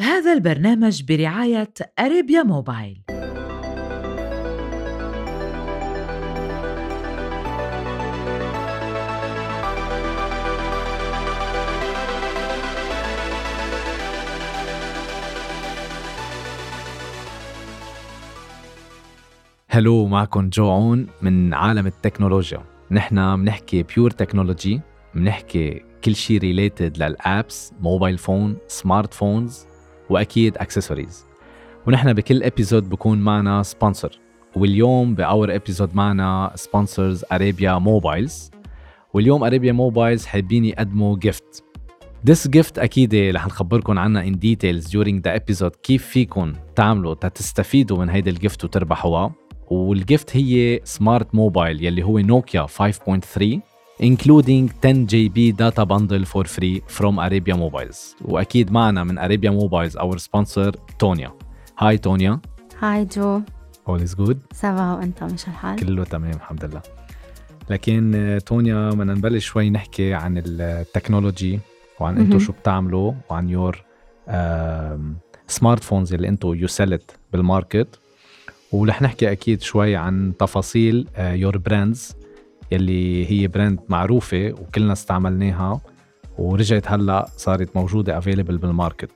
هذا البرنامج برعاية Arabia Mobile. Hello معكم جو عون من عالم التكنولوجيا. نحن بنحكي pure technology بنحكي كل شيء related لل apps mobile phone smartphones وأكيد اكسسوارز ونحن بكل episode بكون معنا sponsor واليوم ب our episode معنا sponsors Arabia Mobiles واليوم Arabia Mobiles حابين يقدموا gift This gift أكيد رح نخبركم عنها in details during the episode. كيف فيكم تعملوا تستفيدوا من هيدا ال gift وتربحوها. وال gift هي smart mobile يلي هو نوكيا 5.3 including 10 GB data bundle for free from Arabia Mobiles. وأكيد معنا من Arabia Mobiles our sponsor تونيا hi تونيا Hi جو all is good? Ça va وأنت مش الحال؟ كله تمام الحمد لله. لكن آه، تونيا بدنا نبلش شوي نحكي عن ال technology وعن أنتم شو بتعملوا وعن your smartphones اللي أنتم you sell بال market ورح نحكي أكيد شوي عن تفاصيل your آه، brands يلي هي brand معروفة وكلنا استعملناها ورجعت هلا صارت موجودة available بال market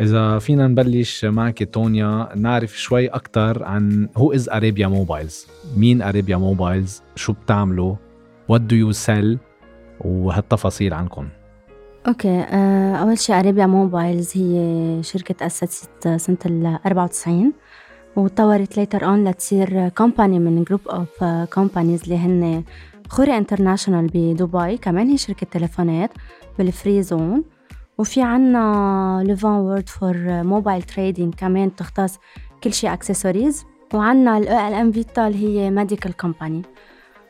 إذا فينا نبلش معك تونيا نعرف شوي أكثر عن who is Arabia Mobiles مين Arabia Mobiles شو بتعملوا؟ what do you sell وهالتفاصيل عنكم okay آه، أول شيء Arabia Mobiles هي شركة تاسست سنة ال 94 وتطورت later on لتصير company من group of companies اللي هن خوري International بدبي. كمان هي شركة تليفونات بال free zone وفي عنا Levant World for Mobile Trading كمان بتختص كل شيء اكسسوارز وعنا الام فيتا اللي هي medical company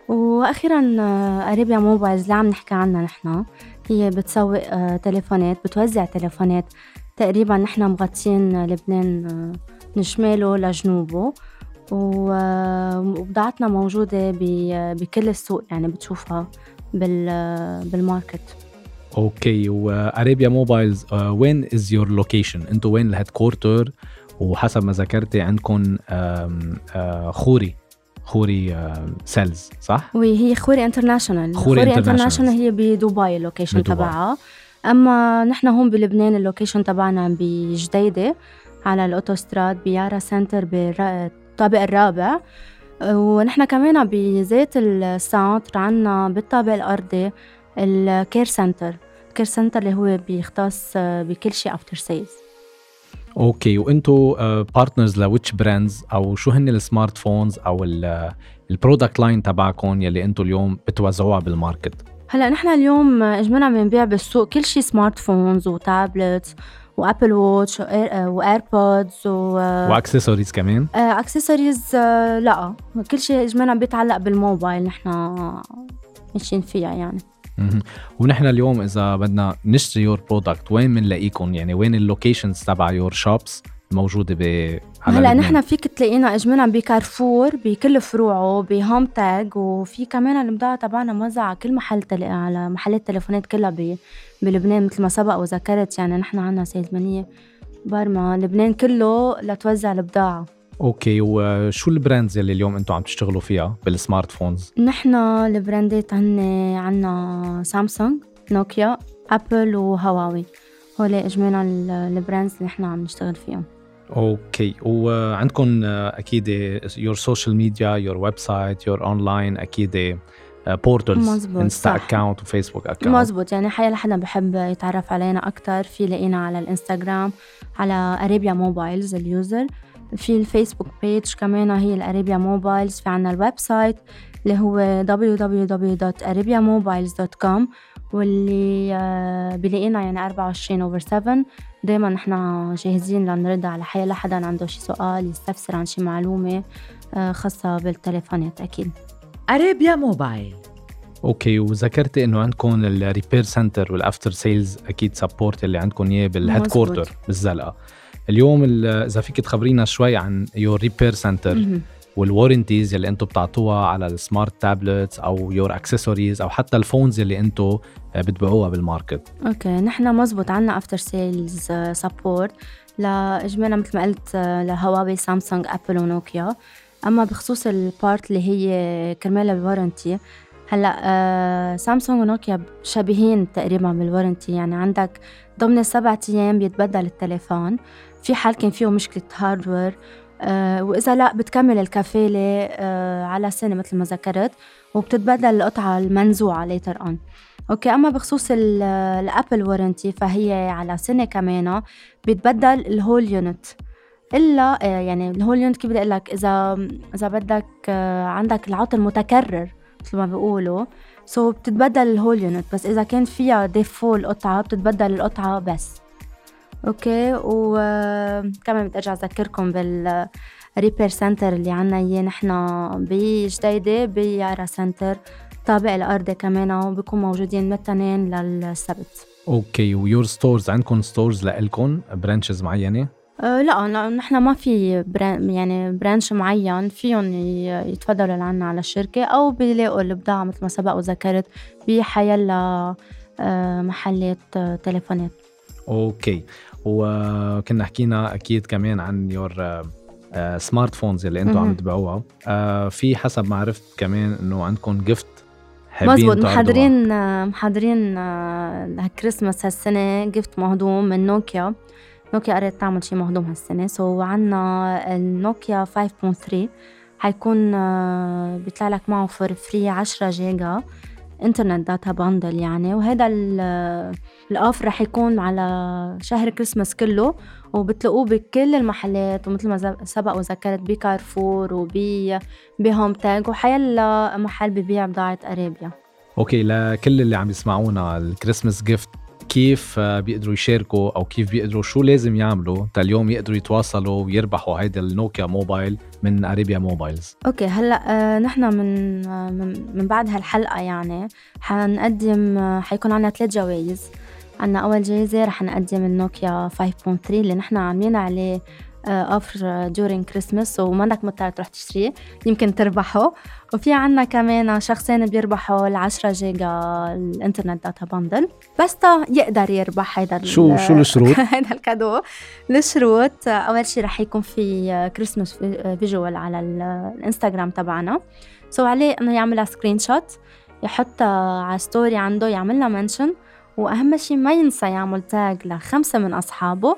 وأخيرا Arabia Mobiles اللي عم نحكي عنها نحن هي بتسوق تليفونات بتوزع تليفونات. تقريبا نحن مغطين لبنان من شماله لجنوبه وبضاعتنا موجودة بكل السوق يعني بتشوفها بال market. okay و Arabia Mobiles وين is your location أنتوا وين ال headquarter وحسب ما ذكرتي عندكم آه، خوري خوري sales صح؟ oui هي خوري International خوري, خوري International هي بدبي ال location تبعها. أما نحن هون بلبنان ال location تبعنا بجديدة. على الأوتوستراد بيارا Center بالطابق الرابع. ونحن كمان بذات ال center عنا بالطابق الأرضي ال care center. ال care center اللي هو بيختص بكل شيء after sales okay وأنتو partners ل which brands؟ أو شو هن ال smart phones أو ال product line تبعكم يلي أنتو اليوم بتوزعوها بال market هلأ نحن اليوم اجمالا بنبيع بالسوق كل شيء smart phones و tablets و Apple Watch و AirPods و واكسسوارز كمان؟ اكسسوارز آه، لا. كل شيء اجمالا بيتعلق بالموبايل نحن ماشيين فيها يعني. ونحن اليوم إذا بدنا نشتري your product وين بنلاقيكم يعني وين ال locations تبع your shops موجودة ب هلا نحن فيك تلاقينا اجمالا بكارفور بكل فروعه بهوم تاج وفي كمان البضاعه تبعنا موزعة على كل محل تلاقي على محلات تليفونات كلها بلبنان مثل ما سبق وذكرت. يعني نحن عنا سيلزمانيه برما لبنان كله لتوزع البضاعة. okay وشو ال brands اللي اليوم أنتم عم تشتغلوا فيها بال smart phones؟ نحن البراندات هن عنا سامسونج، نوكيا، أبل وهواوي. هول اجمالا ال brands اللي نحن عم نشتغل فيهم. okay. وعندكم أكيد your social media your website your online أكيد portals انستا account وفيسبوك account مزبوط يعني حيالله حدا بحب يتعرف علينا أكثر في لاقينا على الإنستغرام على Arabia Mobiles ال user. في الفيسبوك page كمان هي ال Arabia Mobiles في عنا ال website اللي هو www.arabiamobiles.com واللي آه، بلاقينا يعني 24 over 7 دايما نحن جاهزين لنرد على حيالله حدا عنده شي سؤال يستفسر عن شي معلومة آه، خاصة بالتليفونات أكيد. Arabia Mobile. okay وذكرتي إنه عندكم ال repair center وال after sales أكيد support اللي عندكم إياه بال headquarter بالزلقة. اليوم إذا فيك تخبرينا شوي عن your repair center وال warranties يلي أنتم بتعطوها على ال smart tablets أو your accessories أو حتى ال phones يلي أنتم بتبيعوها بال market okay نحن مزبوط عنا after sales support لاجمالا مثل ما قلت لهواوي سامسونج ابل ونوكيا. أما بخصوص ال part اللي هي كرمال ال warranty هلأ آه سامسونج ونوكيا شبيهين تقريبا بال warranty يعني عندك ضمن السبع أيام بيتبدل التليفون. في حال كان فيه مشكلة hardware آه وإذا لا بتكمل الكفاله آه على سنه مثل ما ذكرت وبتتبدل القطعة المنزوعة later on okay أما بخصوص الأبل warranty فهي على سنة كمان بيتبدل ال whole unit إلا آه، يعني ال whole unit كيف بدي أقول لك؟ إذا إذا بدك آه، عندك العطل متكرر مثل ما بيقولوا so بتتبدل ال whole unit بس إذا كان فيها défaut القطعه بتتبدل القطعة بس. okay وكمان بدي أرجع أذكركم بال repair center اللي عنا إياه نحن بجديدة بيارا Center طابق الأرضي كمان وبيكون موجودين من الاثنين للسبت. okay و your stores عندكم stores لإلكم؟ branches معينة؟ أه لا نحن ما في bran- يعني branch معين فيهم يتفضلوا لعنا على الشركة أو بيلاقوا البضاعة مثل ما سبق وذكرت بحيالله أه محلات تليفونات. okay. وكنا حكينا أكيد كمان عن your smart phones اللي أنتم عم تبيعوها. في حسب ما عرفت كمان إنه عندكم gift مزبوط محضرين محضرين هالكريسماس هالسنة gift مهضوم من نوكيا. نوكيا قررت تعمل شي مهضوم هالسنة. so عنا النوكيا 5.3 حيكون بيطلع لك معه for free 10 جيجا. internet data bundle يعني وهذا ال offer رح يكون على شهر كريسماس كله وبتلاقوه بكل المحلات ومثل ما سبق وذكرت بكارفور وبي بهوم تاج وحيلا محل ببيع بضاعة أرابيا. okay لكل اللي عم يسمعونا ال Christmas gift كيف بيقدروا يشاركوا أو كيف بيقدروا شو لازم يعملوا تا اليوم يقدروا يتواصلوا ويربحوا هيدا النوكيا موبايل من اريبيا موبايلز okay هلأ آه نحن من, آه من بعد هالحلقة يعني حنقدم آه حيكون عندنا ثلاث جوائز. عنا أول جايزة رح نقدم النوكيا 5.3 اللي نحن عاملين عليه offer during Christmas ومنك مضطر تروح تشتريه يمكن تربحه. وفي عنا كمان شخصين بيربحوا ال 10 جيجا الإنترنت data bundle بس تا يقدر يربح هيدا شو شو الشروط؟ هيدا ال cadeau. الشروط أول شيء رح يكون في Christmas visual على الانستغرام تبعنا. so عليه إنه يعملها screenshot يحطها على story عنده يعملها mention وأهم شي ما ينسى يعمل tag لخمسة من أصحابه.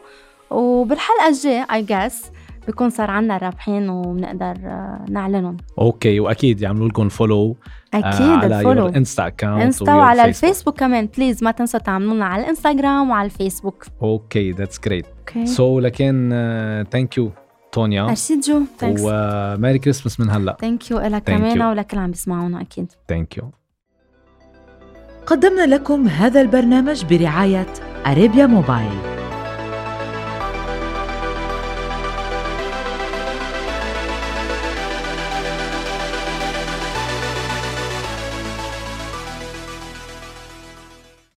وبالحلقة الجاية I guess بكون صار عنا رابحين وبنقدر آه، نعلنهم. okay وأكيد يعملوا لكم follow أكيد آه على ال follow insta account insta وعلى الفيسبوك كمان please ما تنسوا تعملونا على الإنستغرام وعلى الفيسبوك. okay that's great so لكن thank you تونيا. ميرسي جو و Merry Christmas من هلا. thank you لك كمان ولكل عم بيسمعونا أكيد. thank you قدمنا لكم هذا البرنامج برعاية أريبيا موبايل.